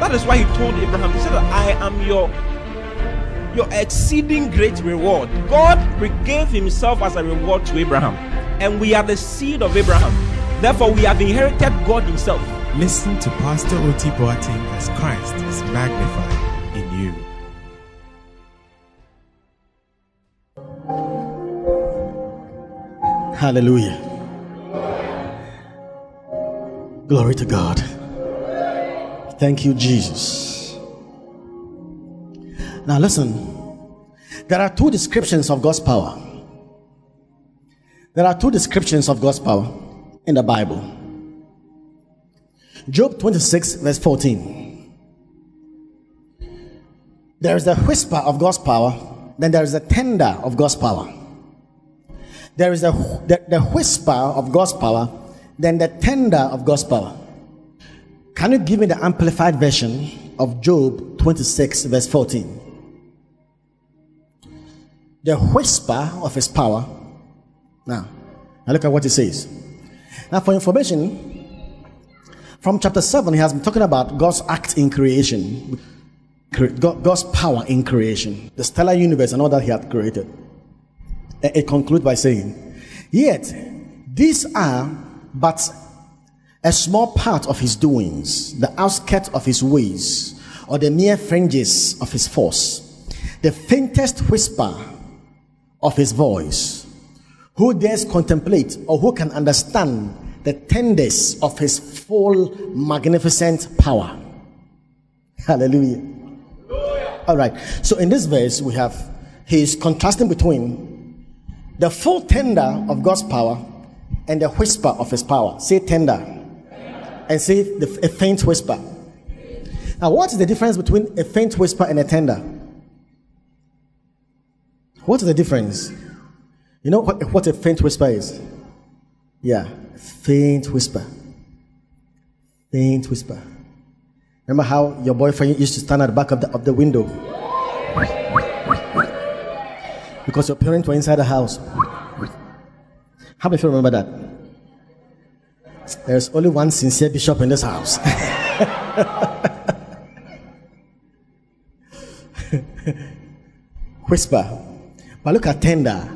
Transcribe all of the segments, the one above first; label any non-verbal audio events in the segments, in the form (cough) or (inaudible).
that is why He told Abraham, He said, I am your your exceeding great reward. God gave Himself as a reward to Abraham, and we are the seed of Abraham. Therefore, we have inherited God Himself. Listen to Pastor Oti Boateng as Christ is magnified in you. Hallelujah. Glory to God. Thank you, Jesus. Now, listen. There are two descriptions of God's power. There are two descriptions of God's power in the Bible. Job 26, verse 14. There is a whisper of God's power, then there is a tender of God's power. There is a the, the whisper of God's power, then the tender of God's power. Can you give me the amplified version of Job 26, verse 14? The whisper of his power. Now, now look at what he says. Now, for information, from chapter 7, he has been talking about God's act in creation, God's power in creation, the stellar universe, and all that he had created. It concludes by saying, Yet, these are but a small part of his doings, the outskirts of his ways, or the mere fringes of his force, the faintest whisper of his voice. Who dares contemplate or who can understand the tenders of his full magnificent power? Hallelujah. All right. So in this verse, we have he's contrasting between the full tender of God's power and the whisper of his power. Say tender. And say the, a faint whisper. Now, what is the difference between a faint whisper and a tender? What is the difference? You know what, what a faint whisper is? Yeah, faint whisper. Faint whisper. Remember how your boyfriend used to stand at the back of the, of the window? Because your parents were inside the house. How many of you remember that? There's only one sincere bishop in this house. (laughs) Whisper. But look at tender.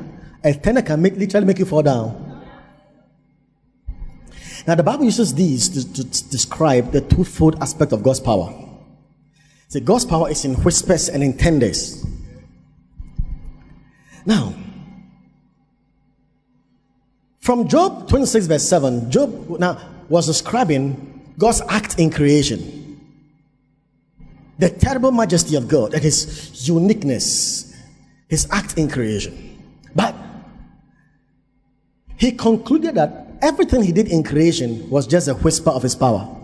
A tender can make, literally make you fall down. Now, the Bible uses these to, to, describe the twofold aspect of God's power. See, God's power is in whispers and in tenders. Now, from Job 26, verse 7, Job now was describing God's act in creation. The terrible majesty of God and his uniqueness, his act in creation. But he concluded that everything he did in creation was just a whisper of his power.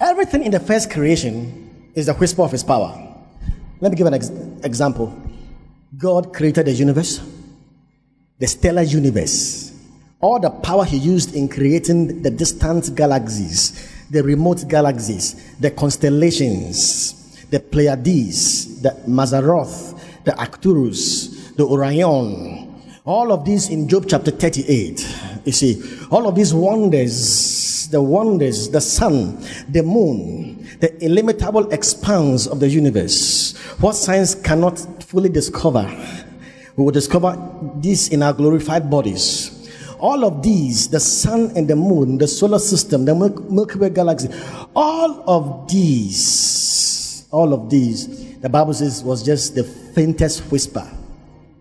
Everything in the first creation is the whisper of his power. Let me give an ex- example. God created the universe, the stellar universe. All the power he used in creating the distant galaxies, the remote galaxies, the constellations, the Pleiades, the Mazzaroth, the Arcturus, the Orion, all of these in Job chapter 38. You see, all of these wonders, the wonders, the sun, the moon, the illimitable expanse of the universe, what science cannot fully discover. We will discover this in our glorified bodies. All of these, the sun and the moon, the solar system, the Milky Way galaxy, all of these, all of these, the Bible says was just the faintest whisper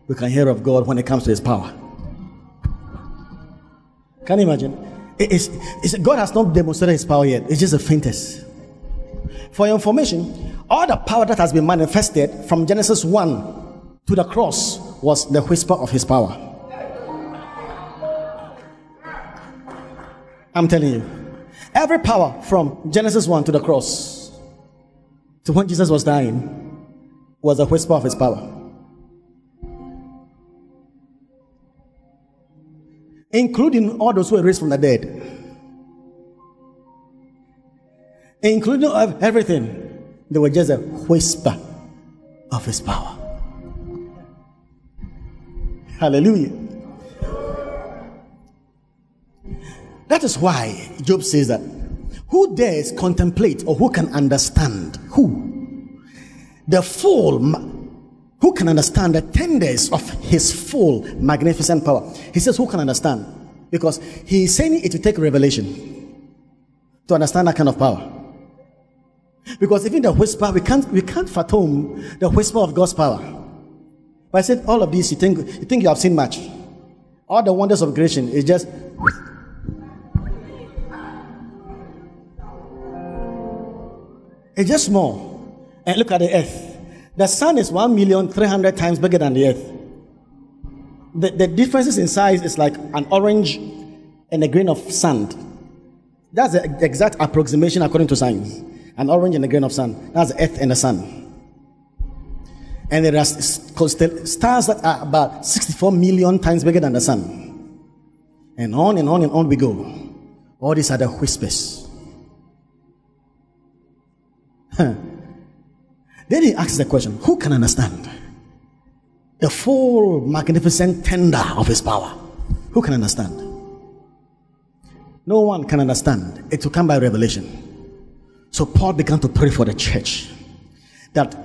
we can hear of God when it comes to His power. Can you imagine? It's, it's, God has not demonstrated His power yet. It's just the faintest. For your information, all the power that has been manifested from Genesis 1 to the cross was the whisper of His power. I'm telling you. Every power from Genesis 1 to the cross to when Jesus was dying was a whisper of his power. Including all those who were raised from the dead. Including of everything. They were just a whisper of his power. Hallelujah. That is why Job says that who dares contemplate or who can understand? Who? The full, who can understand the tenders of his full magnificent power? He says, Who can understand? Because he is saying it will take revelation to understand that kind of power. Because even the whisper, we can't we can't fathom the whisper of God's power. But I said all of this, you think you think you have seen much. All the wonders of creation is just It's just small. And look at the earth. The sun is one million three hundred times bigger than the earth. The, the differences in size is like an orange and a grain of sand. That's the exact approximation according to science. An orange and a grain of sand. That's the earth and the sun. And there are stars that are about 64 million times bigger than the sun. And on and on and on we go. All these are the whispers. Then he asks the question who can understand the full magnificent tender of his power? Who can understand? No one can understand. It will come by revelation. So Paul began to pray for the church that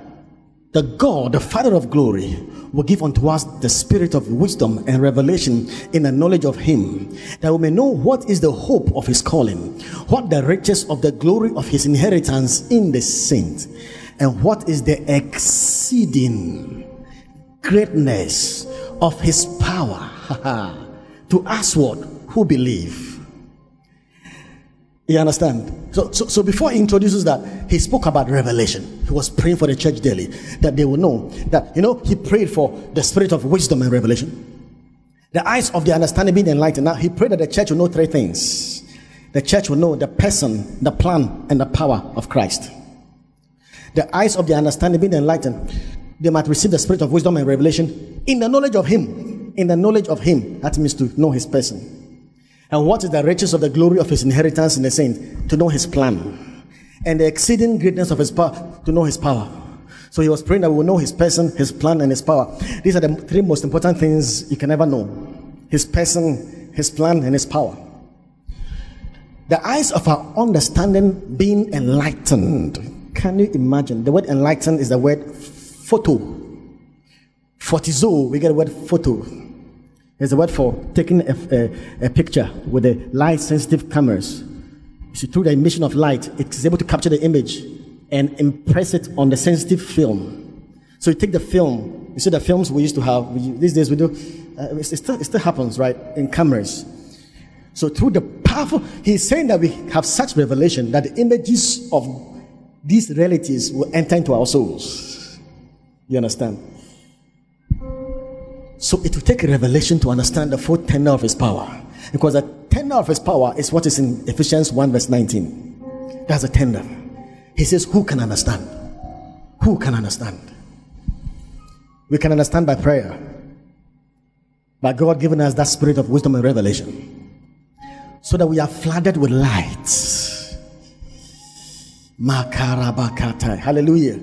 the God, the Father of glory, will give unto us the spirit of wisdom and revelation in the knowledge of Him, that we may know what is the hope of His calling, what the riches of the glory of His inheritance in the saints, and what is the exceeding greatness of His power (laughs) to us what? Who believe you understand? So, so, so before he introduces that, he spoke about revelation. He was praying for the church daily that they will know that, you know, he prayed for the spirit of wisdom and revelation. The eyes of the understanding being enlightened. Now, he prayed that the church will know three things. The church will know the person, the plan, and the power of Christ. The eyes of the understanding being enlightened. They might receive the spirit of wisdom and revelation in the knowledge of Him. In the knowledge of Him. That means to know His person and what is the riches of the glory of his inheritance in the saints? To know his plan. And the exceeding greatness of his power, to know his power. So he was praying that we will know his person, his plan, and his power. These are the three most important things you can ever know his person, his plan, and his power. The eyes of our understanding being enlightened. Can you imagine? The word enlightened is the word photo. Photizo, we get the word photo. There's a word for taking a, a, a picture with the light sensitive cameras. You see, through the emission of light, it is able to capture the image and impress it on the sensitive film. So you take the film, you see the films we used to have, we, these days we do, uh, it, still, it still happens, right, in cameras. So through the powerful, he's saying that we have such revelation that the images of these realities will enter into our souls. You understand? So it will take a revelation to understand the full tenor of his power. Because the tenor of his power is what is in Ephesians 1, verse 19. That's a tender. He says, Who can understand? Who can understand? We can understand by prayer. By God giving us that spirit of wisdom and revelation. So that we are flooded with light. Makarabakatai. Hallelujah.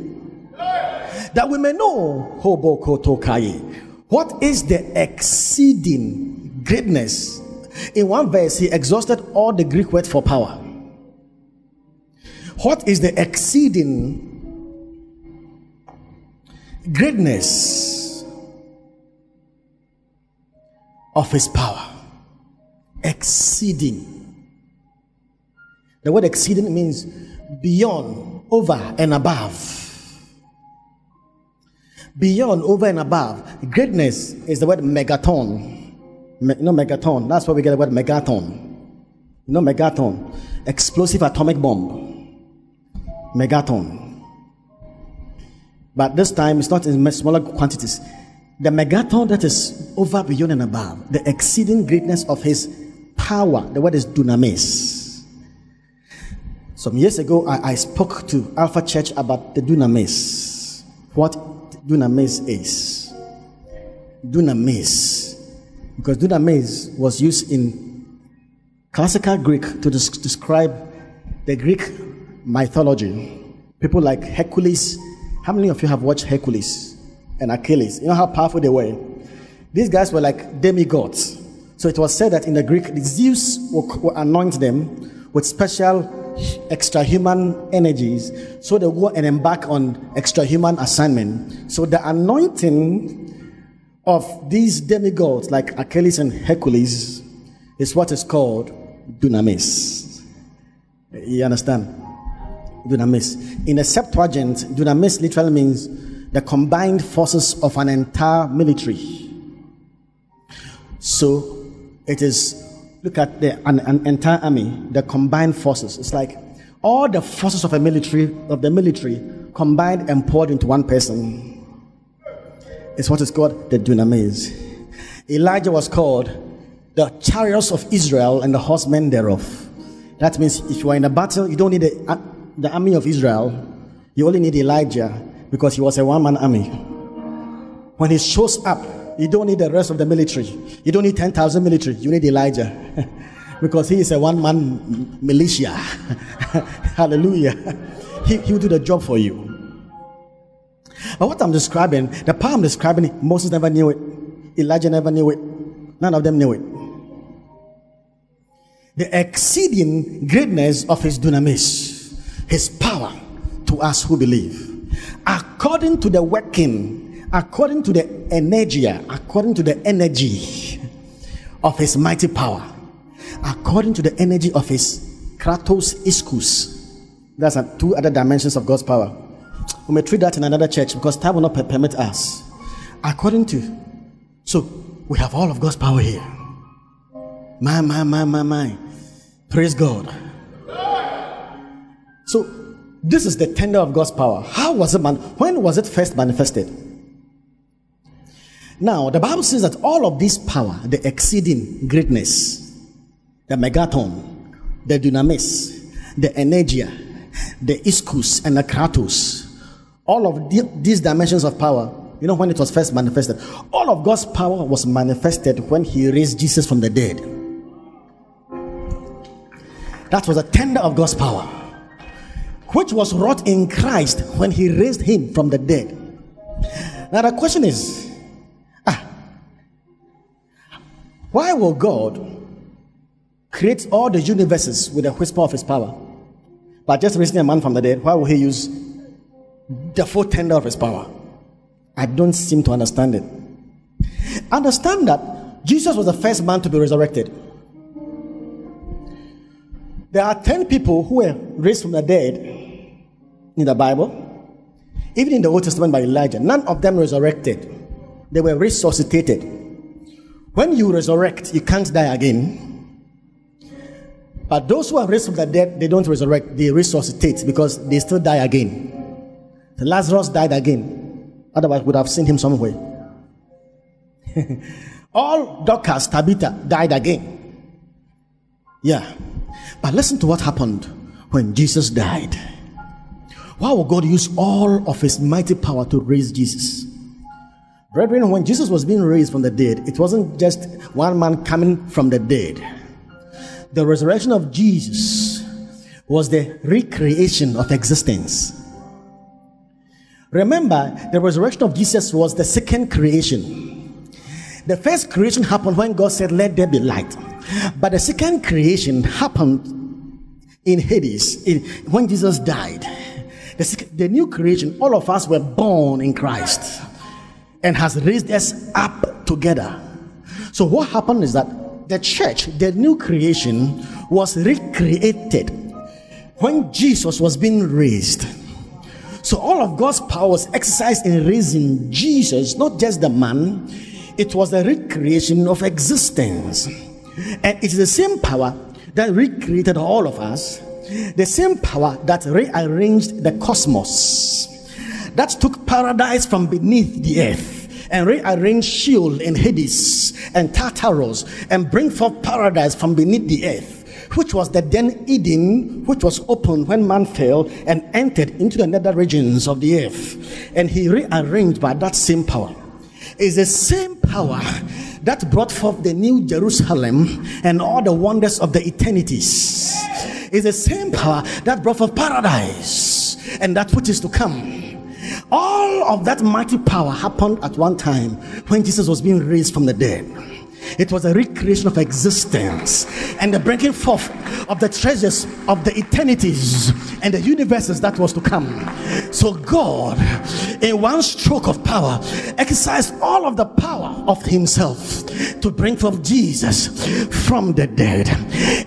That we may know Hobokotokai what is the exceeding greatness? In one verse, he exhausted all the Greek words for power. What is the exceeding greatness of his power? Exceeding. The word exceeding means beyond, over, and above beyond, over and above. Greatness is the word megaton. Me, you know, megaton. That's where we get the word megaton. You know, megaton. Explosive atomic bomb. Megaton. But this time it's not in smaller quantities. The megaton that is over, beyond, and above. The exceeding greatness of his power. The word is dunamis. Some years ago, I, I spoke to Alpha Church about the dunamis. What dunamis is. Dunamis. Because dunamis was used in classical Greek to des- describe the Greek mythology. People like Hercules. How many of you have watched Hercules and Achilles? You know how powerful they were? These guys were like demigods. So it was said that in the Greek, Zeus would, would anoint them with special extra human energies. So they go and embark on extra human assignment. So the anointing of these demigods like Achilles and Hercules is what is called dunamis. You understand? Dunamis. In the Septuagint, dunamis literally means the combined forces of an entire military. So it is, look at the an, an entire army, the combined forces. It's like all the forces of a military of the military combined and poured into one person. It's what is called the dunamis. Elijah was called the chariots of Israel and the horsemen thereof. That means if you are in a battle, you don't need the, uh, the army of Israel. You only need Elijah because he was a one man army. When he shows up, you don't need the rest of the military. You don't need 10,000 military. You need Elijah (laughs) because he is a one man militia. (laughs) Hallelujah. He, he will do the job for you. But what I'm describing, the power I'm describing, Moses never knew it. Elijah never knew it. None of them knew it. The exceeding greatness of his dunamis, his power to us who believe, according to the working, according to the energia, according to the energy of his mighty power, according to the energy of his kratos ischus. That's two other dimensions of God's power. We may treat that in another church because time will not permit us. According to, so we have all of God's power here. My, my, my, my, my. Praise God. So this is the tender of God's power. How was it man? When was it first manifested? Now the Bible says that all of this power, the exceeding greatness, the megaton, the dynamis, the energia, the ischus, and the kratos, all of the, these dimensions of power, you know, when it was first manifested, all of God's power was manifested when He raised Jesus from the dead. That was a tender of God's power, which was wrought in Christ when He raised Him from the dead. Now, the question is why will God create all the universes with a whisper of His power? But just raising a man from the dead, why will He use the full tender of His power? I don't seem to understand it. Understand that Jesus was the first man to be resurrected. There are 10 people who were raised from the dead in the Bible, even in the Old Testament by Elijah. None of them resurrected, they were resuscitated. When you resurrect, you can't die again. But those who are raised from the dead, they don't resurrect, they resuscitate because they still die again. Lazarus died again. Otherwise, would have seen him somewhere. (laughs) All Dorcas, Tabitha died again. Yeah. But listen to what happened when Jesus died. Why would God use all of his mighty power to raise Jesus? Brethren, when Jesus was being raised from the dead, it wasn't just one man coming from the dead. The resurrection of Jesus was the recreation of existence. Remember, the resurrection of Jesus was the second creation. The first creation happened when God said, Let there be light. But the second creation happened in Hades in, when Jesus died. The, the new creation, all of us were born in Christ and has raised us up together. So, what happened is that the church, the new creation, was recreated when Jesus was being raised. So, all of God's power was exercised in raising Jesus, not just the man, it was the recreation of existence. And it's the same power that recreated all of us, the same power that rearranged the cosmos, that took paradise from beneath the earth and rearrange Sheol and Hades and Tartarus and bring forth paradise from beneath the earth which was the then Eden, which was opened when man fell and entered into the nether regions of the earth. And he rearranged by that same power. Is the same power that brought forth the new Jerusalem and all the wonders of the eternities. Is the same power that brought forth paradise and that which is to come. All of that mighty power happened at one time when Jesus was being raised from the dead. It was a recreation of existence and the bringing forth of the treasures of the eternities and the universes that was to come. So, God, in one stroke of power, exercised all of the power of Himself to bring forth Jesus from the dead.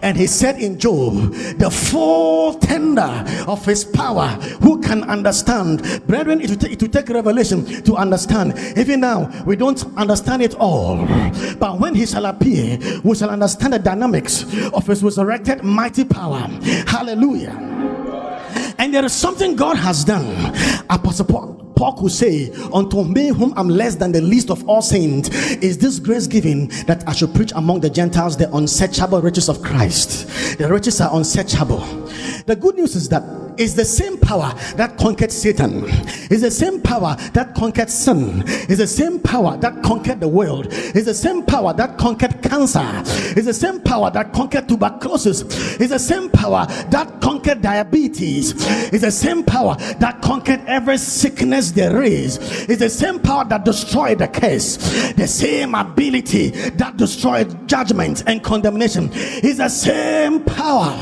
And He said in Job, the full tender of His power, who can understand? Brethren, it will, take revelation to understand. Even now, we don't understand it all. But when He shall appear, we shall understand the dynamics of His resurrected mighty power. Hallelujah. And there is something God has done. Apostle Paul, Paul could say, Unto me, whom I'm less than the least of all saints, is this grace given that I should preach among the Gentiles the unsearchable riches of Christ. The riches are unsearchable. The good news is that it's the same power that conquered Satan. It's the same power that conquered sin. It's the same power that conquered the world. It's the same power that conquered cancer. It's the same power that conquered tuberculosis. It's the same power that conquered diabetes. It's the same power that conquered every sickness there is. It's the same power that destroyed the curse. The same ability that destroyed judgment and condemnation. It's the same power.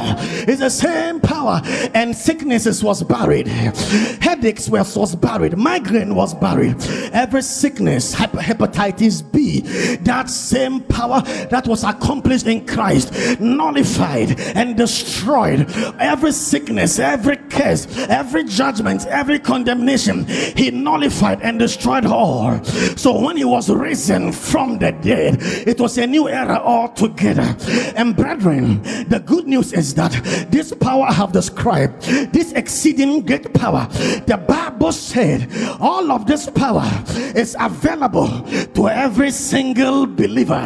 It's the same power. And sicknesses was buried. Headaches was, was buried. Migraine was buried. Every sickness, hepatitis B, that same power that was accomplished in Christ, nullified and destroyed every sickness, every curse, every judgment, every condemnation. He nullified and destroyed all. So when he was risen from the dead, it was a new era altogether. And brethren, the good news is that this power I have described, this exceeding great power, the Bible said all of this power is available to every single believer.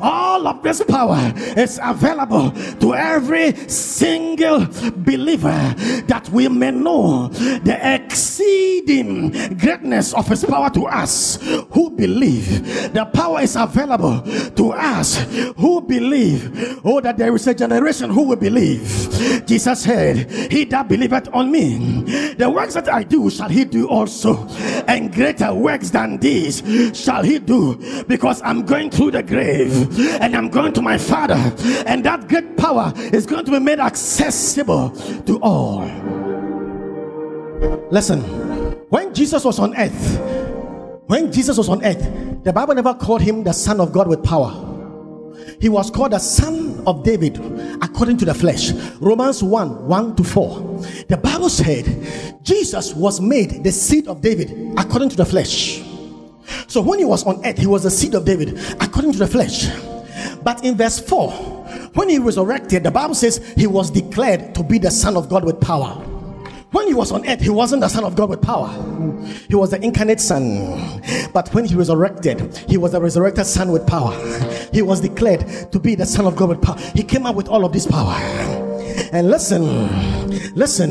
All of this power is available to every single believer that we may know the exceeding greatness of his power to us who believe. The power is available to us who believe. Oh, that there is a generation who will believe. Jesus said, He that believeth on me, the works that I do shall he do also, and greater works than these shall he do, because I'm going through the grave and I'm going to my Father, and that great power is going to be made accessible to all. Listen, when Jesus was on earth, when Jesus was on earth, the Bible never called him the Son of God with power. He was called the Son of David according to the flesh. Romans 1 1 to 4. The Bible said Jesus was made the seed of David according to the flesh. So when he was on earth, he was the seed of David according to the flesh. But in verse 4, when he resurrected, the Bible says he was declared to be the Son of God with power. When he was on earth, he wasn't the Son of God with power. He was the incarnate Son. But when he resurrected, he was the resurrected Son with power. He was declared to be the Son of God with power. He came up with all of this power. And listen, listen,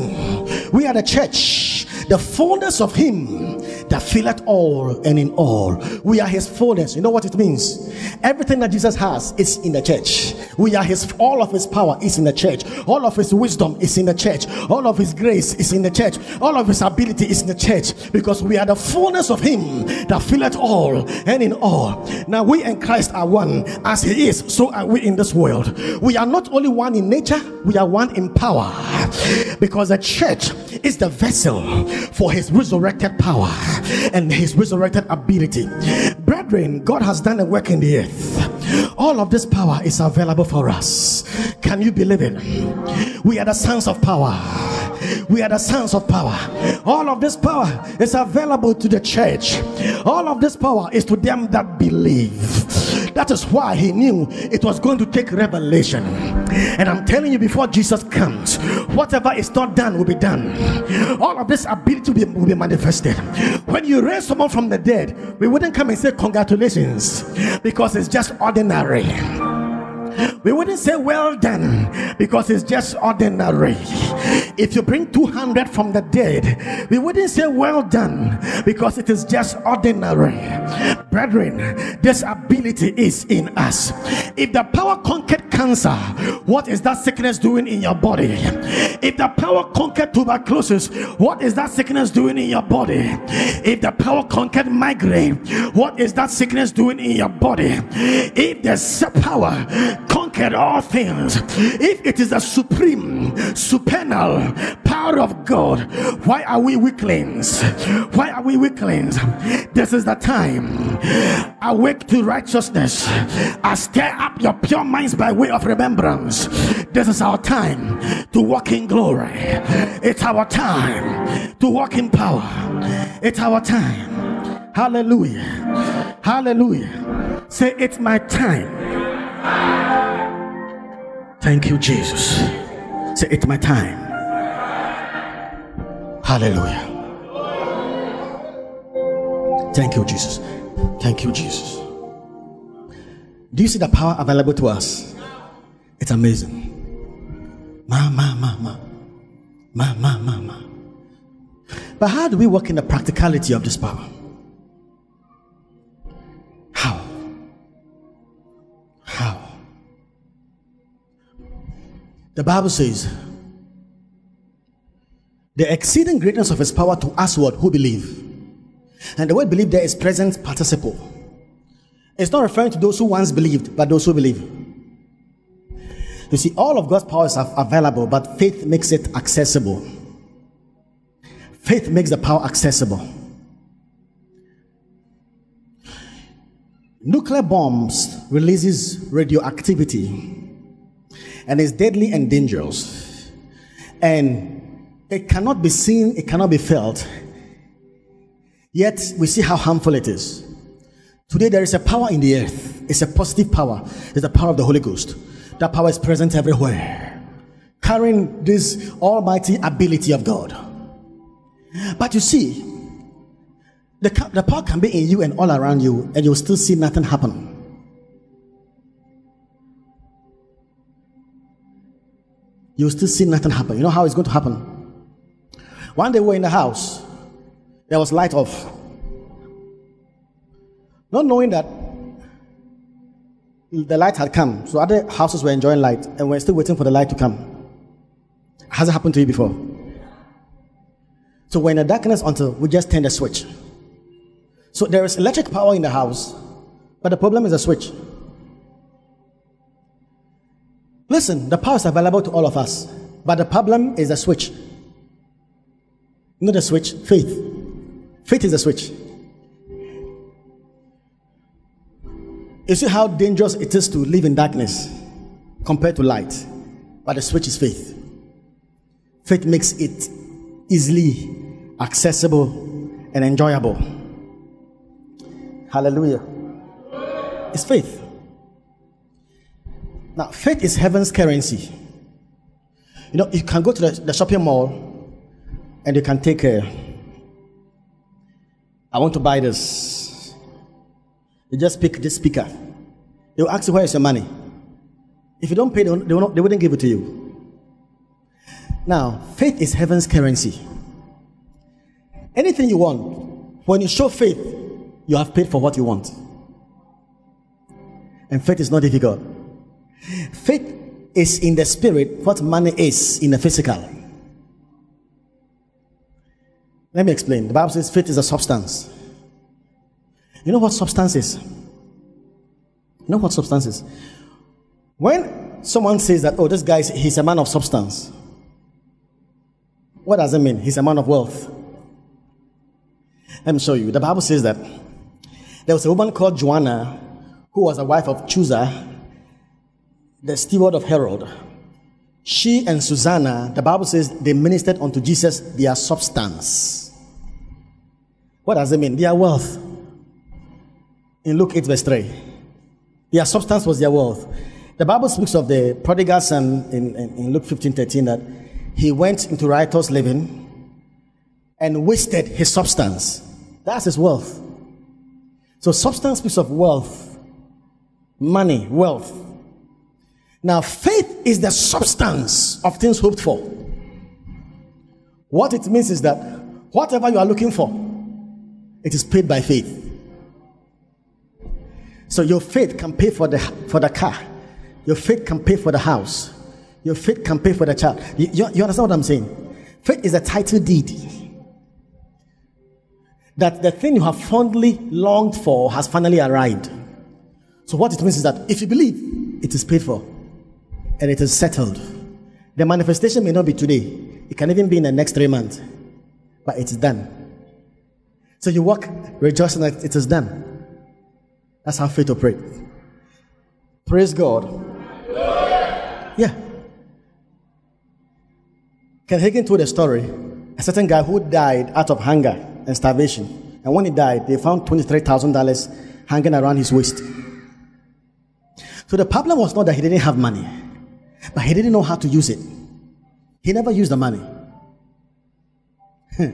we are the church, the fullness of Him that filleth all and in all. We are His fullness. You know what it means? Everything that Jesus has is in the church. We are His, all of His power is in the church. All of His wisdom is in the church. All of His grace is in the church. All of His ability is in the church because we are the fullness of Him that filleth all and in all. Now we and Christ are one as He is, so are we in this world. We are not only one in nature, we are one in power because the church is the vessel for His resurrected power and his resurrected ability. Brethren, God has done a work in the earth. All of this power is available for us. Can you believe it? We are the sons of power. We are the sons of power. All of this power is available to the church. All of this power is to them that believe. That is why he knew it was going to take revelation And I'm telling you, before Jesus comes, whatever is not done will be done. All of this ability will be, will be manifested. When you raise someone from the dead, we wouldn't come and say congratulations because it's just ordinary we wouldn't say well done because it's just ordinary. If you bring 200 from the dead, we wouldn't say well done because it is just ordinary. Brethren, this ability is in us. If the power conquered cancer, what is that sickness doing in your body? If the power conquered tuberculosis, what is that sickness doing in your body? If the power conquered migraine, what is that sickness doing in your body? If the power conquered all things, if it is a supreme, supernal power of God, why are we weaklings? Why are we weaklings? This is the time. Awake to righteousness. I stir up your pure minds by way of remembrance. This is our time to walk in glory. It's our time to walk in power. It's our time. Hallelujah. Hallelujah. Say, It's my time. Thank you, Jesus. Say, It's my time. Hallelujah. Thank you, Jesus. Thank you, Jesus. Do you see the power available to us? It's amazing. Ma, ma, ma, ma. Ma, ma, ma, ma. But how do we work in the practicality of this power? The Bible says, the exceeding greatness of his power to us what who believe. And the word believe there is present participle. It's not referring to those who once believed, but those who believe. You see, all of God's powers are available, but faith makes it accessible. Faith makes the power accessible. Nuclear bombs releases radioactivity and is deadly and dangerous. And it cannot be seen, it cannot be felt. Yet we see how harmful it is. Today there is a power in the earth. It's a positive power. It's the power of the Holy Ghost. That power is present everywhere, carrying this almighty ability of God. But you see, the, the power can be in you and all around you, and you'll still see nothing happen. You'll still see nothing happen. You know how it's going to happen? One day we were in the house, there was light off. Not knowing that the light had come, so other houses were enjoying light, and we're still waiting for the light to come. Has it happened to you before? So we're in the darkness until we just turn the switch. So there is electric power in the house, but the problem is the switch. Listen, the power is available to all of us, but the problem is the switch. Not the switch, faith. Faith is the switch. You see how dangerous it is to live in darkness compared to light, but the switch is faith. Faith makes it easily accessible and enjoyable. Hallelujah. It's faith. Now, faith is heaven's currency. You know, you can go to the, the shopping mall and you can take a. I want to buy this. You just pick this speaker. They will ask you, where is your money? If you don't pay, they, will not, they wouldn't give it to you. Now, faith is heaven's currency. Anything you want, when you show faith, you have paid for what you want. And faith is not difficult. Faith is in the spirit what money is in the physical. Let me explain. The Bible says faith is a substance. You know what substance is? You know what substance is? When someone says that, oh, this guy, he's a man of substance, what does it mean? He's a man of wealth. Let me show you. The Bible says that there was a woman called Joanna who was a wife of Chuza the steward of Herod, she and Susanna, the Bible says they ministered unto Jesus their substance. What does it mean? Their wealth. In Luke 8, verse 3. Their substance was their wealth. The Bible speaks of the prodigal son in, in, in Luke 15 13 that he went into riotous living and wasted his substance. That's his wealth. So, substance speaks of wealth, money, wealth. Now, faith is the substance of things hoped for. What it means is that whatever you are looking for, it is paid by faith. So your faith can pay for the for the car. Your faith can pay for the house. Your faith can pay for the child. You, you, you understand what I'm saying? Faith is a title deed. That the thing you have fondly longed for has finally arrived. So what it means is that if you believe, it is paid for and it is settled. The manifestation may not be today. It can even be in the next three months, but it's done. So you walk rejoicing that it is done. That's how faith operates. Praise God. Yeah. Ken Hagin told a story. A certain guy who died out of hunger and starvation. And when he died, they found $23,000 hanging around his waist. So the problem was not that he didn't have money, but he didn't know how to use it. He never used the money. Hmm.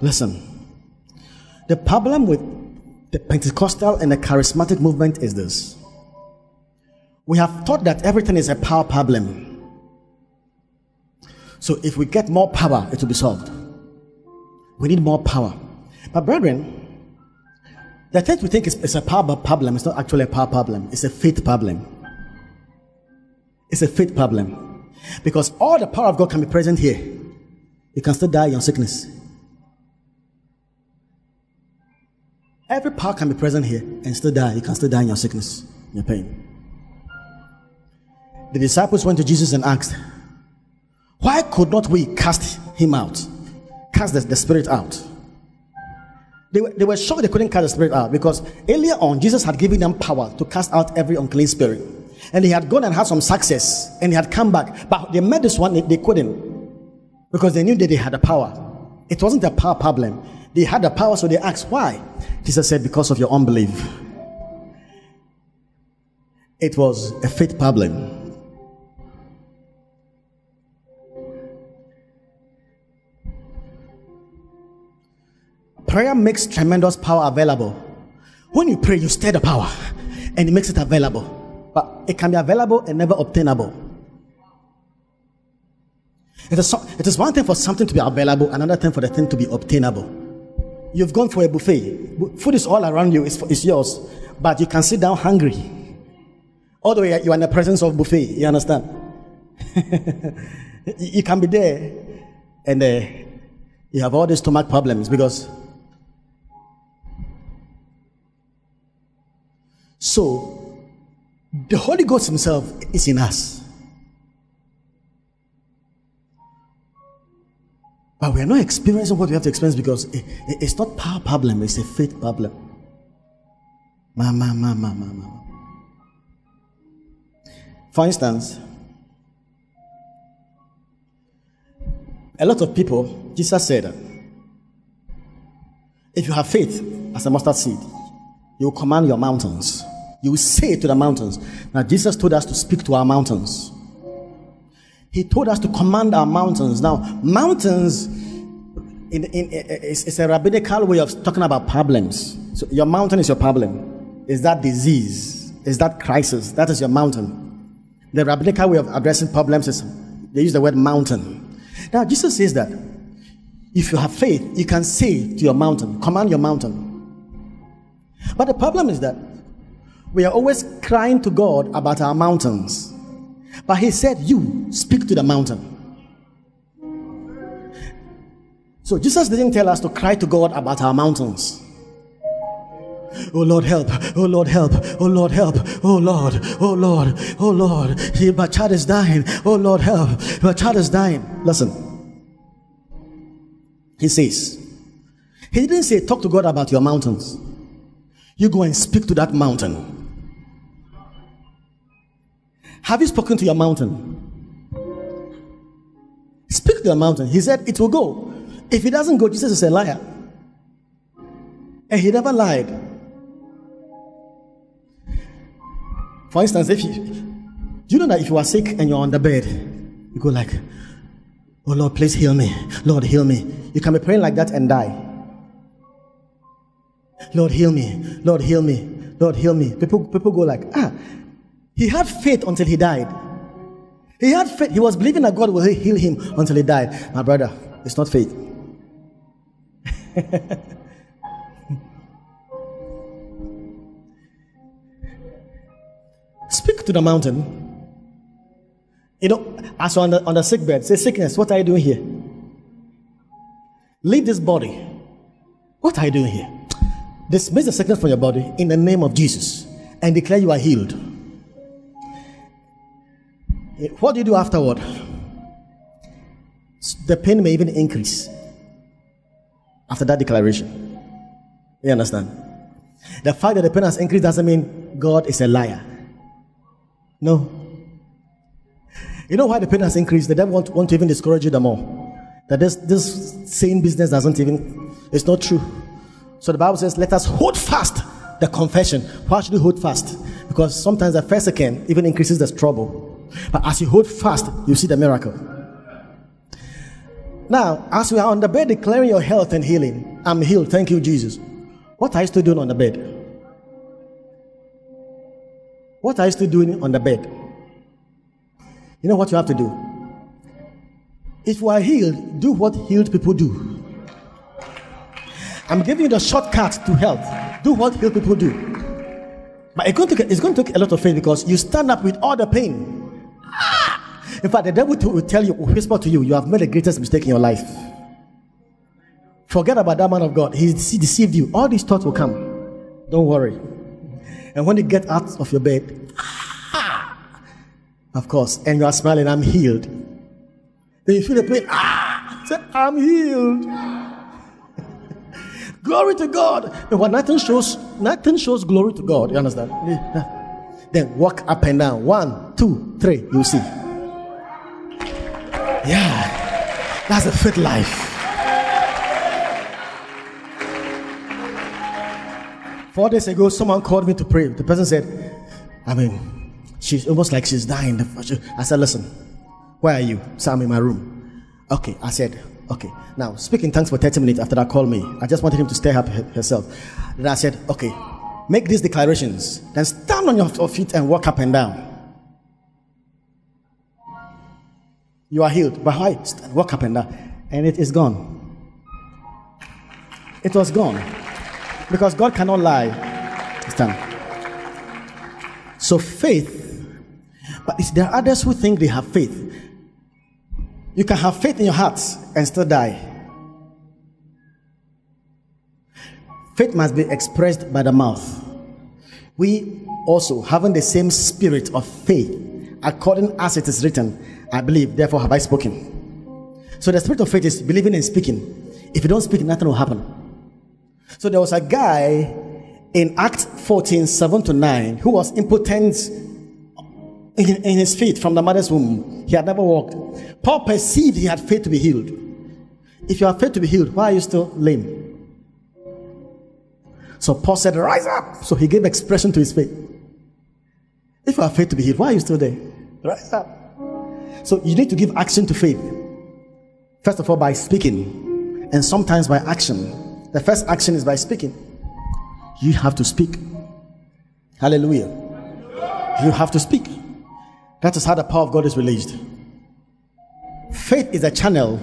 Listen, the problem with the Pentecostal and the charismatic movement is this we have thought that everything is a power problem. So if we get more power, it will be solved. We need more power. But, brethren, the thing we think is, is a power problem is not actually a power problem, it's a faith problem. It's a faith problem. Because all the power of God can be present here. You can still die in your sickness. Every power can be present here and still die. You can still die in your sickness, in your pain. The disciples went to Jesus and asked, Why could not we cast him out? Cast the, the spirit out. They were, they were shocked they couldn't cast the spirit out because earlier on, Jesus had given them power to cast out every unclean spirit. And they had gone and had some success and they had come back. But they met this one, they, couldn't because they knew that they had the power. It wasn't a power problem, they had the power, so they asked, Why? Jesus said, Because of your unbelief. It was a faith problem. Prayer makes tremendous power available. When you pray, you stir the power and it makes it available. But it can be available and never obtainable. It is, it is one thing for something to be available, another thing for the thing to be obtainable. You've gone for a buffet. Food is all around you, it's, it's yours. But you can sit down hungry. Although you are in the presence of buffet, you understand? (laughs) you can be there and uh, you have all these stomach problems because. So, the Holy Ghost Himself is in us. But we are not experiencing what we have to experience because it, it, it's not power problem, it's a faith problem. Ma, ma, ma, ma, ma, ma. For instance, a lot of people, Jesus said, if you have faith as a mustard seed, you will command your mountains. You will say to the mountains. Now, Jesus told us to speak to our mountains. He told us to command our mountains. Now, mountains in, in, it's, a rabbinical way of talking about problems. So your mountain is your problem. Is that disease? Is that crisis? That is your mountain. The rabbinical way of addressing problems is they use the word mountain. Now, Jesus says that if you have faith, you can say to your mountain, command your mountain. But the problem is that we are always crying to God about our mountains. But he said, You speak to the mountain. So Jesus didn't tell us to cry to God about our mountains. Oh Lord, help. Oh Lord, help. Oh Lord, help. Oh Lord. Oh Lord. Oh Lord. My child is dying. Oh Lord, help. My child is dying. Listen. He says, He didn't say, talk to God about your mountains. You go and speak to that mountain. Have you spoken to your mountain? Speak to the mountain. He said it will go. If it doesn't go, Jesus is a liar. And he never lied. For instance, if you you know that if you are sick and you're on the bed, you go like, Oh Lord, please heal me. Lord, heal me. You can be praying like that and die. Lord, heal me. Lord, heal me. Lord, heal me. People, people go like, ah, he had faith until he died. He had faith. He was believing that God will heal him until he died. My brother, it's not faith. (laughs) Speak to the mountain. You know, as on the, on the sick bed, say, Sickness, what are you doing here? Leave this body. What are you doing here? Dismiss the sickness from your body in the name of Jesus and declare you are healed. Eh, what do you do afterward? The pain may even increase after that declaration. You understand? The fact that the pain has increased doesn't mean God is a liar. No. You know why the pain has increased? The devil want, want to even discourage you the more. That this, this same business doesn't even, it's not true. So the Bible says, let us hold fast the confession. Why should we hold fast? Because sometimes the first second even increases the trouble. But as you hold fast, you see the miracle. Now, as we are on the bed declaring your health and healing, I'm healed. Thank you, Jesus. What are you still doing on the bed? What are you still doing on the bed? You know what you have to do? If you are healed, do what healed people do. I'm giving you the shortcut to health. Do what healed people do. But it's going, to, it's going to take a lot of faith because you stand up with all the pain. (laughs) In fact, the devil will tell you, will whisper to you, you have made the greatest mistake in your life. Forget about that man of God. He deceived you. All these thoughts will come. Don't worry. And when you get out of your bed, (laughs) of course, and you are smiling, I'm healed. Then you feel the pain. Ah, (laughs) say, I'm healed. Glory to God. And when nothing shows, nothing shows glory to God. You understand? Then walk up and down. One, two, three. You see. Yeah. That's a fit life. Four days ago, someone called me to pray. The person said, I mean, she's almost like she's dying. I said, listen, where are you? So I'm in my room. Okay, I said, Okay. Now, speak in tongues for 30 minutes after that call me. I just wanted him to stir up herself. Then I said, okay, make these declarations. Then stand on your feet and walk up and down. You are healed. But why? Stand, walk up and down. And it is gone. It was gone. Because God cannot lie. Stand. So faith. But is there are others who think they have faith. You can have faith in your heart and still die. Faith must be expressed by the mouth. We also, having the same spirit of faith, according as it is written, I believe, therefore have I spoken. So the spirit of faith is believing and speaking. If you don't speak, nothing will happen. So there was a guy in Act 14, 7 to 9, who was impotent in, in his feet from the mother's womb. He had never walked. Paul perceived he had faith to be healed. If you have faith to be healed, why are you still lame? So Paul said, Rise up. So he gave expression to his faith. If you have faith to be healed, why are you still there? Rise up. So you need to give action to faith. First of all, by speaking, and sometimes by action. The first action is by speaking. You have to speak. Hallelujah. You have to speak. That is how the power of God is released. Faith is a channel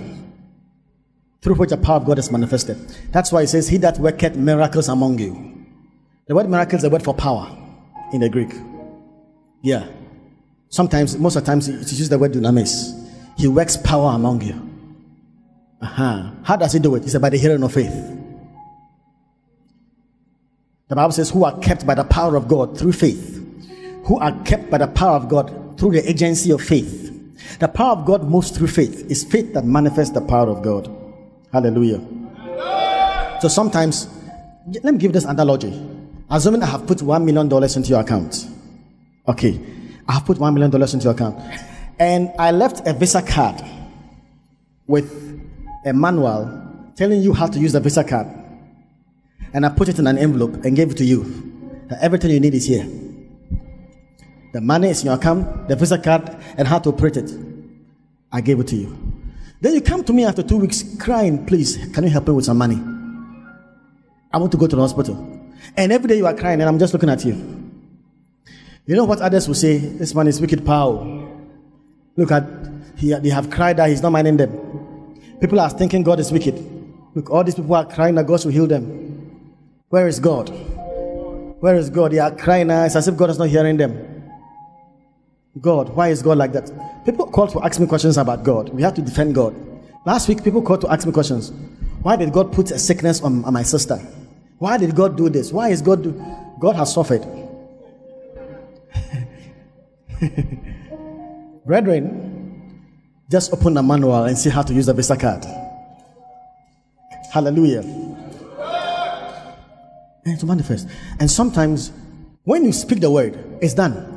through which the power of God is manifested. That's why it says, He that worketh miracles among you. The word miracle is the word for power in the Greek. Yeah. Sometimes, most of the times, it uses the word dunamis. He works power among you. Uh-huh. How does he do it? Said, by the hearing of faith. The Bible says, who are kept by the power of God through faith. Who are kept by the power of God through the agency of faith. The power of God moves through faith. It's faith that manifests the power of God. Hallelujah. So sometimes, let me give this analogy. Assuming I have put one million dollars into your account. Okay, I have put one million dollars into your account, and I left a Visa card with a manual telling you how to use the Visa card, and I put it in an envelope and gave it to you. Everything you need is here. The money is in your account, the Visa card, and how to operate it. I gave it to you. Then you come to me after two weeks crying, please, can you help me with some money? I want to go to the hospital. And every day you are crying, and I'm just looking at you. You know what others will say? This man is wicked power. Look at, he, they have cried that he's not minding them. People are thinking God is wicked. Look, all these people are crying that God should heal them. Where is God? Where is God? They are crying now. It's as if God is not hearing them. God, why is God like that? People call to ask me questions about God. We have to defend God. Last week, people called to ask me questions. Why did God put a sickness on, my sister? Why did God do this? Why is God do? God has suffered. (laughs) Brethren, just open the manual and see how to use the Visa card. Hallelujah. And to manifest. And sometimes when you speak the word, it's done.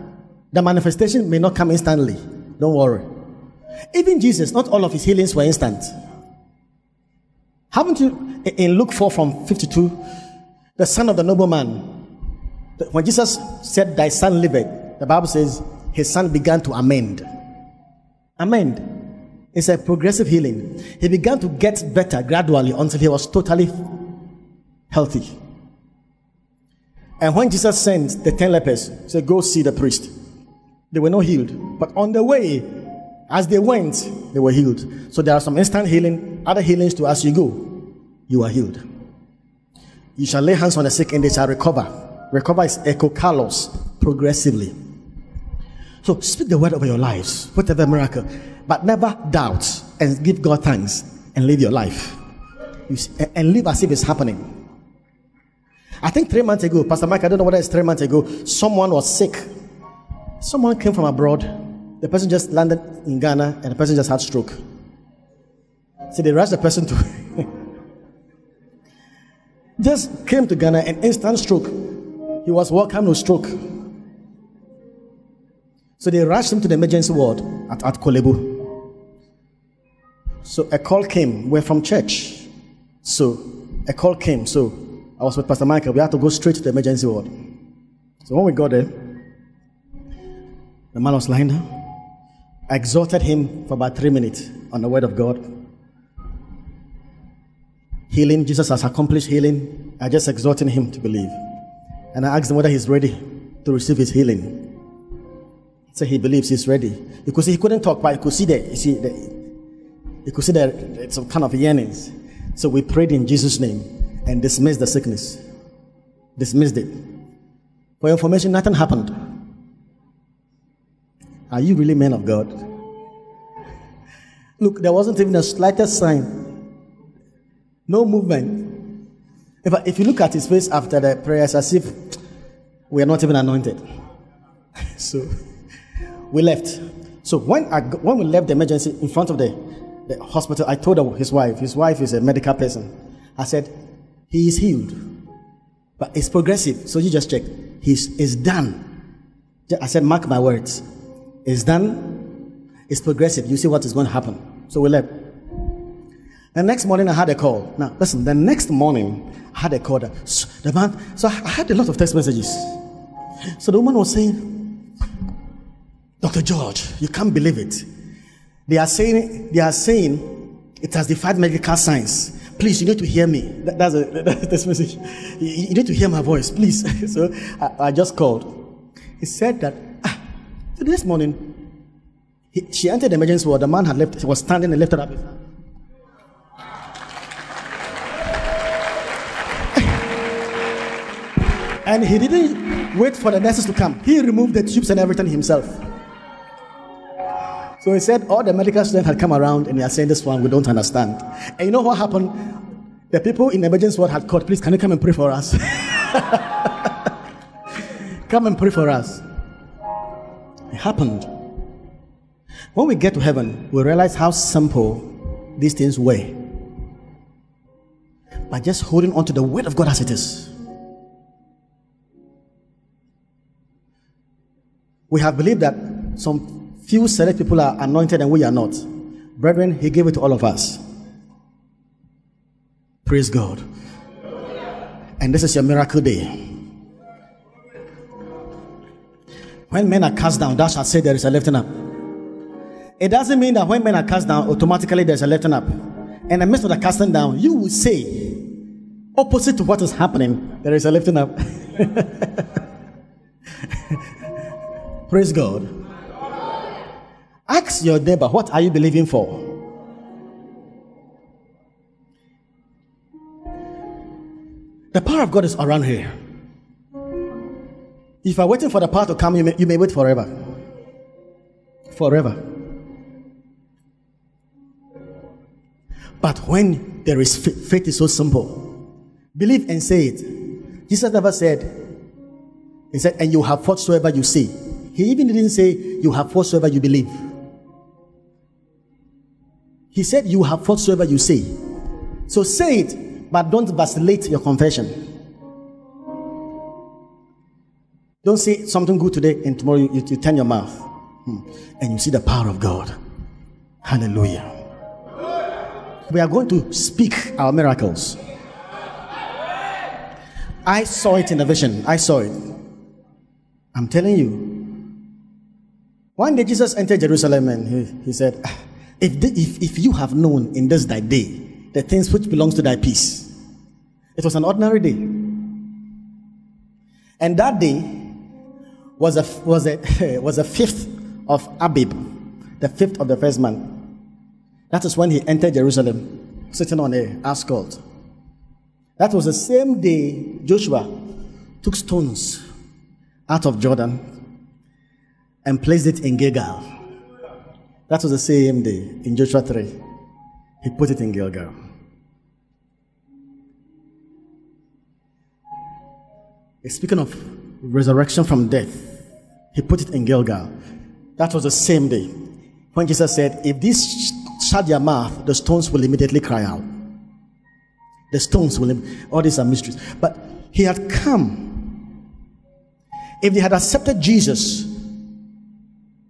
The manifestation may not come instantly. Don't worry. Even Jesus, not all of his healings were instant. Haven't you, in Luke 4 from 52, the son of the nobleman, when Jesus said, Thy son liveth, the Bible says his son began to amend. Amend. It's a progressive healing. He began to get better gradually until he was totally healthy. And when Jesus sent the ten lepers, he said, Go see the priest. They were not healed. But on the way, as they went, they were healed. So there are some instant healing, other healings to as you go, you are healed. You shall lay hands on the sick and they shall recover. Recover is ekokalos, progressively. So speak the word over your lives, whatever miracle, but never doubt and give God thanks and live your life. You see, and live as if it's happening. I think three months ago, Pastor Mike, I don't know whether it's three months ago, someone was sick Someone came from abroad. The person just landed in Ghana and the person just had stroke. So they rushed the person to (laughs) just came to Ghana and instant stroke. He was welcome with stroke. So they rushed him to the emergency ward at, at Korle Bu. So a call came. We're from church. So a call came. So I was with Pastor Michael. We had to go straight to the emergency ward. So when we got there, the man was lying down. I exhorted him for about three minutes on the word of God. Healing, Jesus has accomplished healing. I just exhorted him to believe. And I asked him whether he's ready to receive his healing. So he believes he's ready. You could see he couldn't talk, but he could see that, you see, the, he could see that it's some kind of yearnings. So we prayed in Jesus' name and dismissed the sickness. Dismissed it. For information, nothing happened. Are you really men of God? Look, there wasn't even a slightest sign. No movement. If, if you look at his face after the prayers, as if we are not even anointed. (laughs) so we left. So when I, when we left the emergency in front of the, the hospital, I told his wife, his wife is a medical person. I said, he is healed, but it's progressive. So you just check. He's, it's done. I said, mark my words. It's done. It's progressive. You see what is going to happen. So we left. The next morning, I had a call. Now, listen, the next morning, I had a call. The man, so I had a lot of text messages. So the woman was saying, Dr. George, you can't believe it. They are saying, they are saying it has defied medical science. Please, you need to hear me. That, that's a (laughs) that's a message. You, you, need to hear my voice, please. (laughs) so I, I just called. He said that so this morning, he, she entered the emergency ward. The man had left, he was standing and lifted up his hand. (laughs) and he didn't wait for the nurses to come. He removed the tubes and everything himself. So he said all the medical students had come around and they are saying this one we don't understand. And you know what happened? The people in the emergency ward had called, please can you come and pray for us? (laughs) come and pray for us. Happened. When we get to heaven, we realize how simple these things were. By just holding on to the word of God as it is. We have believed that some few select people are anointed and we are not. Brethren, He gave it to all of us. Praise God. And this is your miracle day. When men are cast down, thou shalt say there is a lifting up. It doesn't mean that when men are cast down, automatically there's a lifting up. In the midst of the casting down, you will say, opposite to what is happening, there is a lifting up. (laughs) Praise God. Ask your neighbor, what are you believing for? The power of God is around here. If you're waiting for the power to come, you may, you may wait forever. Forever. But when there is faith, faith is so simple. Believe and say it. Jesus never said, He said, and you have whatsoever you say. He even didn't say, you have whatsoever you believe. He said, you have whatsoever you say. So say it, but don't vacillate your confession. Don't say something good today and tomorrow you, you, you turn your mouth hmm, and you see the power of God. Hallelujah. We are going to speak our miracles. I saw it in a vision. I saw it. I'm telling you. One day Jesus entered Jerusalem and he, he said, ah, if, the, if, if you have known in this thy day the things which belongs to thy peace. It was an ordinary day. And that day was a, was a, (laughs) was a fifth of Abib, the fifth of the first month. That is when he entered Jerusalem, sitting on a ascot. That was the same day Joshua took stones out of Jordan and placed it in Gilgal. That was the same day in Joshua 3. He put it in Gilgal. Speaking of resurrection from death, he put it in Gilgal. That was the same day when Jesus said, If this shut their mouth, the stones will immediately cry out. The stones will, all these are mysteries. But he had come. If they had accepted Jesus,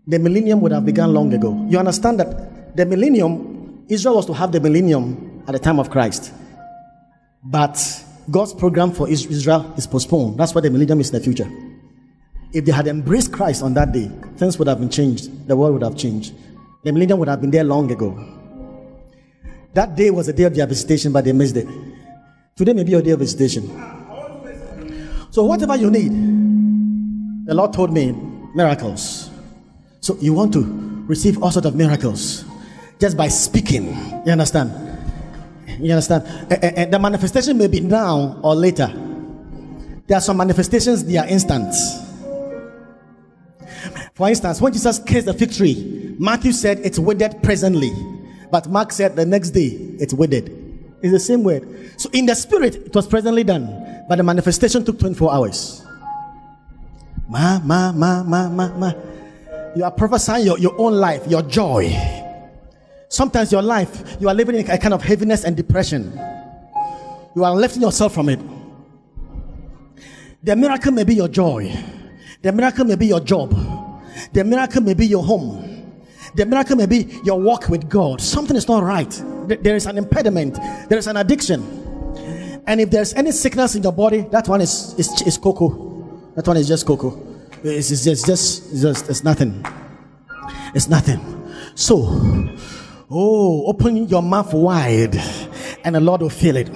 the millennium would have begun long ago. You understand that the millennium, Israel was to have the millennium at the time of Christ. But God's program for Israel is postponed. That's why the millennium is in the future. If they had embraced Christ on that day, things would have been changed. The world would have changed. The millennium would have been there long ago. That day was the day of their visitation, but they missed it. Today may be your day of visitation. So, whatever you need, the Lord told me miracles. So, you want to receive all sorts of miracles just by speaking. You understand? You understand? And the manifestation may be now or later. There are some manifestations, they are instant. For instance, when Jesus cursed the fig tree, Matthew said it's withered presently. But Mark said the next day it's withered. It's the same word. So in the spirit, it was presently done, but the manifestation took 24 hours. Ma, ma, ma, ma, ma, ma. You are prophesying your, your own life, your joy. Sometimes your life, you are living in a kind of heaviness and depression. You are lifting yourself from it. The miracle may be your joy. The miracle may be your job. The miracle may be your home. The miracle may be your walk with God. Something is not right. There is an impediment. There is an addiction. And if there's any sickness in your body, that one is is, is cocoa. That one is just cocoa. It's, it's, just, just it's nothing. It's nothing. So, oh, open your mouth wide, and the Lord will fill it.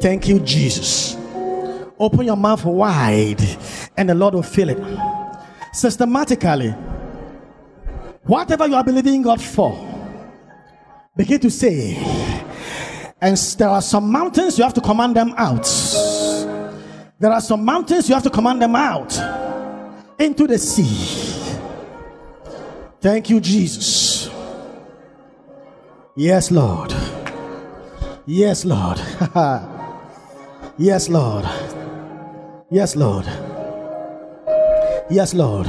Thank you, Jesus. Open your mouth wide, and the Lord will fill it. Systematically, Whatever you are believing God for, begin to say. And there are some mountains you have to command them out. There are some mountains you have to command them out into the sea. Thank you, Jesus. Yes, Lord. Yes, Lord. (laughs) yes, Lord. Yes, Lord. Yes, Lord.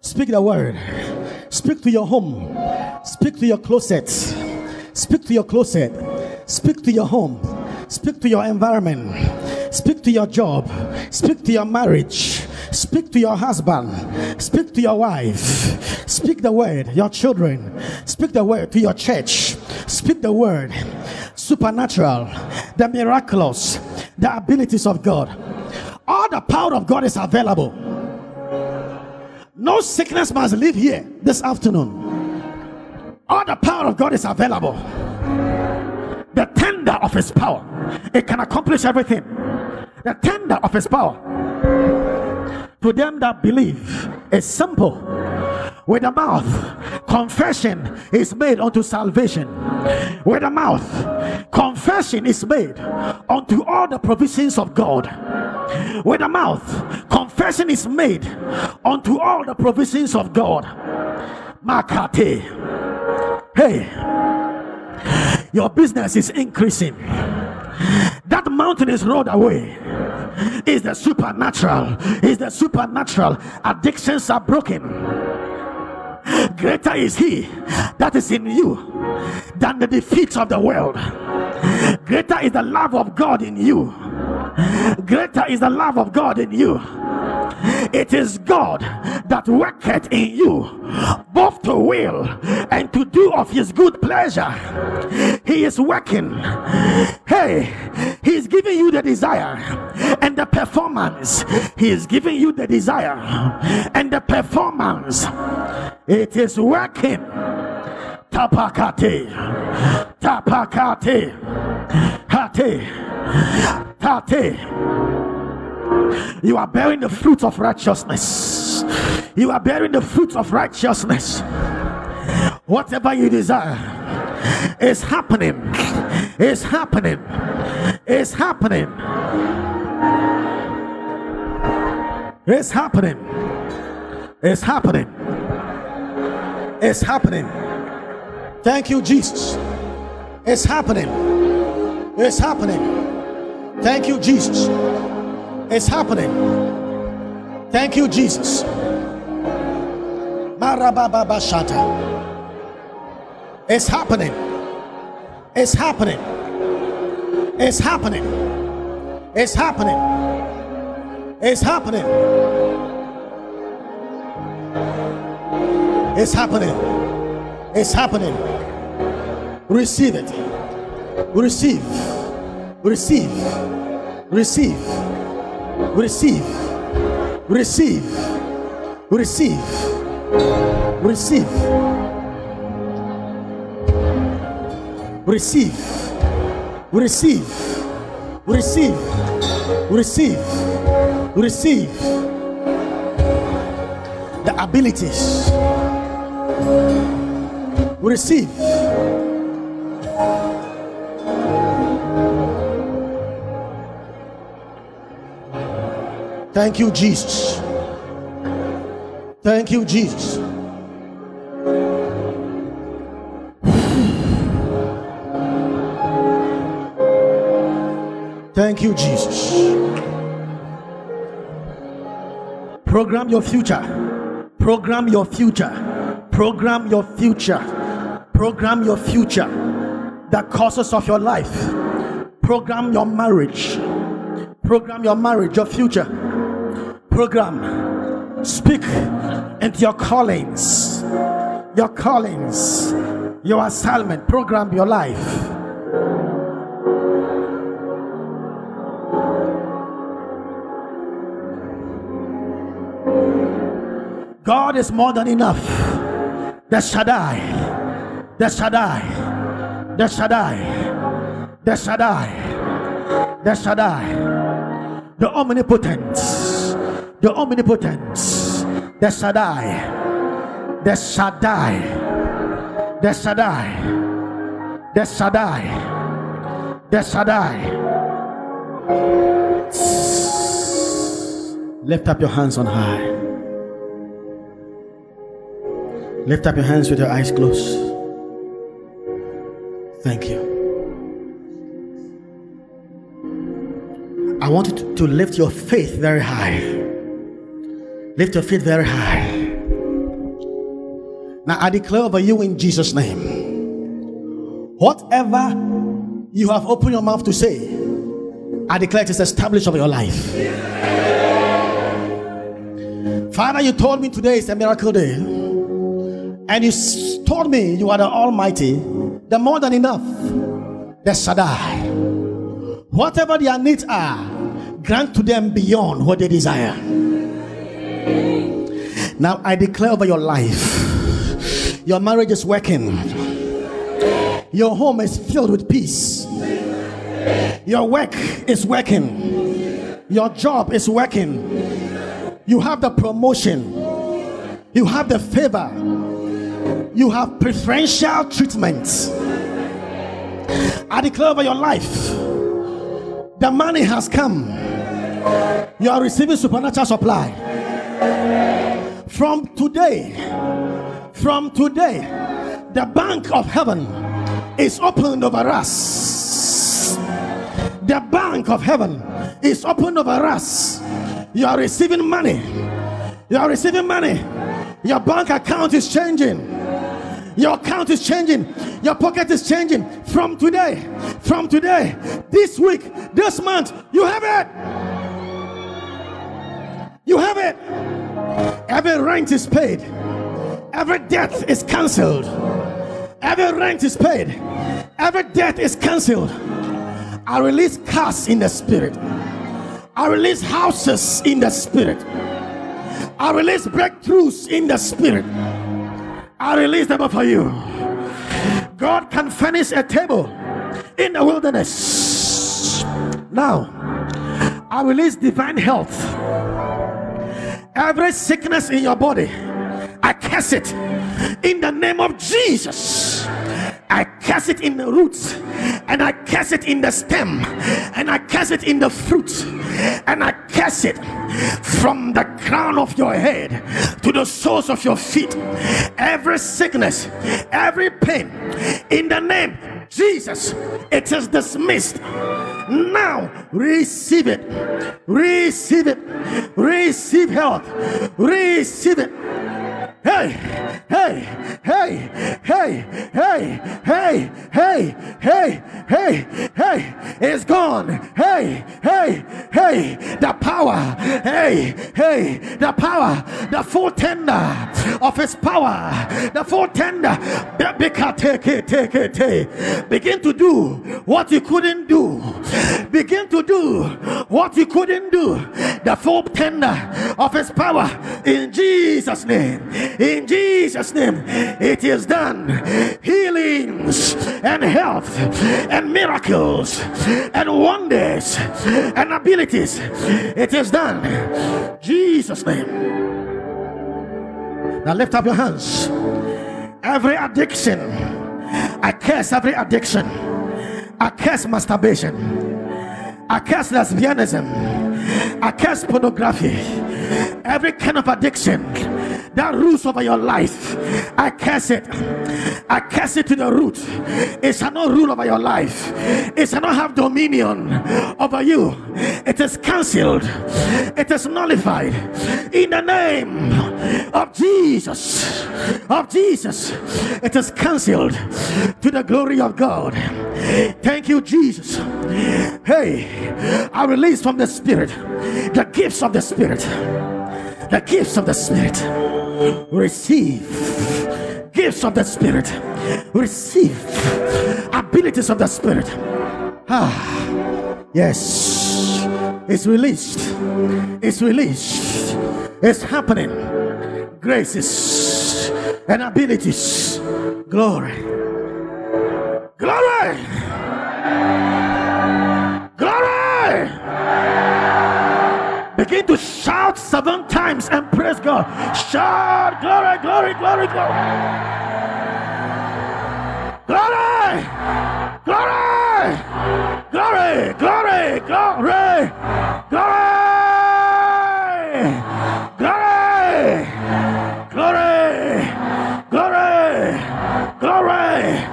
Speak the word. Speak to your home. Speak to your closet. Speak to your closet. Speak to your home. Speak to your environment. Speak to your job. Speak to your marriage. Speak to your husband. Speak to your wife. Speak the word, your children. Speak the word to your church. Speak the word. Supernatural, the miraculous, the abilities of God All the power of God is available. No sickness must live here this afternoon. All the power of God is available. The tender of His power, it can accomplish everything. The tender of His power to them that believe is simple. With the mouth, confession is made unto salvation. With the mouth, confession is made unto all the provisions of God. With the mouth, confession is made unto all the provisions of God. Makate. Hey, your business is increasing. That mountain is rolled away. Is the supernatural. Is the supernatural. Addictions are broken. Greater is he that is in you than the defeat of the world. Greater is the love of God in you. Greater is the love of God in you. It is God that worketh in you both to will and to do of his good pleasure. He is working. Hey, he's giving you the desire and the performance. He is giving you the desire and the performance. It is working. Tapakate. Tapakate. Hate. Tate. You are bearing the fruit of righteousness. You are bearing the fruit of righteousness. Whatever you desire is happening. Is happening. Is happening. It's happening. It's happening. It's happening. Thank you, Jesus. It's happening. It's happening. Thank you, Jesus. It's happening. Thank you, Jesus. It's happening. It's happening. It's happening. It's happening. It's happening. It's happening. It's happening. Receive it. Receive. Receive. Receive receive, receive, receive, receive, receive, receive, receive, receive, receive the abilities, receive Thank you, Jesus. Thank you, Jesus. Thank you, Jesus. Program your future. Program your future. Program your future. Program your future. The causes of your life. Program your marriage. Program your marriage, your future program. Speak into your callings, your callings, your assignment. Program your life. God is more than enough. The Shaddai, the Shaddai, the Shaddai, the Shaddai, the Shaddai, the omnipotent the omnipotent, the Shaddai, the Shaddai, the Shaddai, the Shaddai, the Shaddai. Lift up your hands on high. Lift up your hands with your eyes closed. Thank you. I want you to, lift your faith very high. Lift your feet very high. Now I declare over you in Jesus' name. Whatever you have opened your mouth to say, I declare it is established over your life. Father, you told me today is a miracle day. And you told me you are the Almighty, the more than enough, the Shaddai. Whatever their needs are, grant to them beyond what they desire. Now I declare over your life your marriage is working, your home is filled with peace, your work is working, your job is working, you have the promotion, you have the favor, you have preferential treatment. I declare over your life the money has come. You are receiving supernatural supply. From today, from today, the bank of heaven is opened over us. The bank of heaven is opened over us. You are receiving money. You are receiving money. Your bank account is changing. Your account is changing. Your pocket is changing. From today, from today, this week, this month, you have it. You have it. Every rent is paid. Every debt is cancelled. Every rent is paid. Every debt is cancelled. I release cars in the spirit. I release houses in the spirit. I release breakthroughs in the spirit. I release them for you. God can furnish a table in the wilderness. Now, I release divine health. Every sickness in your body, I curse it in the name of Jesus. I curse it in the roots, and I curse it in the stem, and I curse it in the fruit, and I curse it from the crown of your head to the soles of your feet. Every sickness, every pain, in the name Jesus, it is dismissed. Now receive it, receive it, receive health, receive it. Hey, hey, hey, hey, hey, hey, hey, hey, hey, hey, it's gone. Hey, hey, hey, the power, hey, hey, the power, the full tender of his power, the full tender. Take it, take it, take. Begin to do what you couldn't do. Begin to do what you couldn't do. The full tender of his power in Jesus' name. In Jesus' name, it is done. Healings and health and miracles and wonders and abilities. It is done. Jesus' name. Now lift up your hands. Every addiction, I curse every addiction. I curse masturbation. I curse lesbianism. I curse pornography. Every kind of addiction that rules over your life, I curse it. I curse it to the root. It shall not rule over your life. It shall not have dominion over you. It is cancelled. It is nullified in the name of Jesus. Of Jesus. It is cancelled to the glory of God. Thank you, Jesus. Hey, I release from the Spirit the gifts of the Spirit. The gifts of the Spirit. Receive gifts of the Spirit. Receive abilities of the Spirit. Ah, yes, it's released. It's released. It's happening. Graces and abilities. Glory. Glory. Begin to shout seven times and praise God. Shout glory, glory, glory, glory. Glory, glory, glory, glory, glory, glory, glory, glory, glory, glory,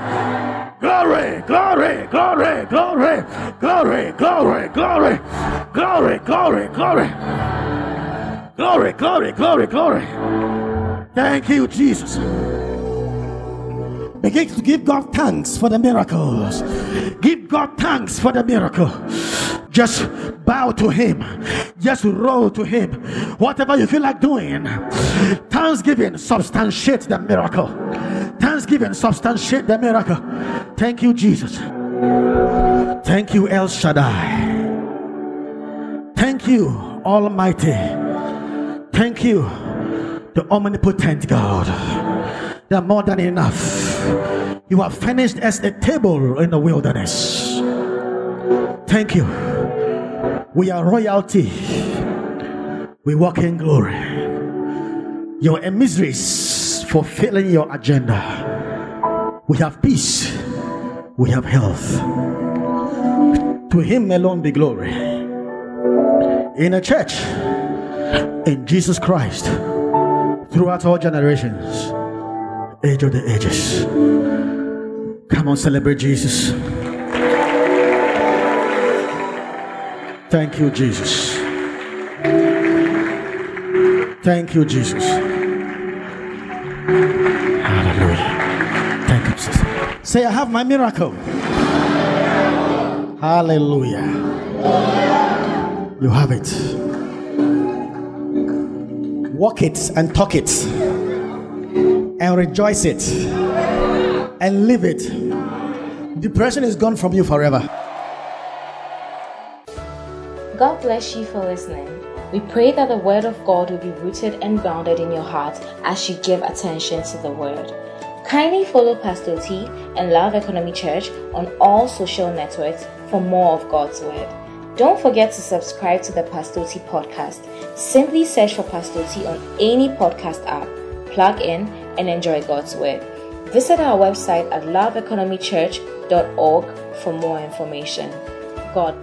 glory, glory, glory, glory, glory, glory, glory, glory, glory, glory, glory, glory, glory. Glory. Thank you, Jesus. Begin to give God thanks for the miracles. Give God thanks for the miracle. Just bow to Him. Just roll to Him. Whatever you feel like doing. Thanksgiving substantiate the miracle. Thanksgiving substantiate the miracle. Thank you, Jesus. Thank you, El Shaddai. Thank you, Almighty. Thank you, the omnipotent God. They are more than enough. You are finished as a table in the wilderness. Thank you. We are royalty. We walk in glory. Your emissaries fulfilling your agenda. We have peace. We have health. To Him alone be glory. In a church, in Jesus Christ, throughout all generations, age of the ages. Come on, celebrate Jesus. Thank you, Jesus. Thank you, Jesus. Hallelujah. Thank you, Jesus. Say, I have my miracle. Hallelujah. You have it. Walk it and talk it and rejoice it and live it. Depression is gone from you forever. God bless you for listening. We pray that the Word of God will be rooted and grounded in your heart as you give attention to the Word. Kindly follow Pastor T and Love Economy Church on all social networks for more of God's Word. Don't forget to subscribe to the Pastor T podcast. Simply search for Pastor T on any podcast app, plug in, and enjoy God's Word. Visit our website at loveeconomychurch.org for more information. God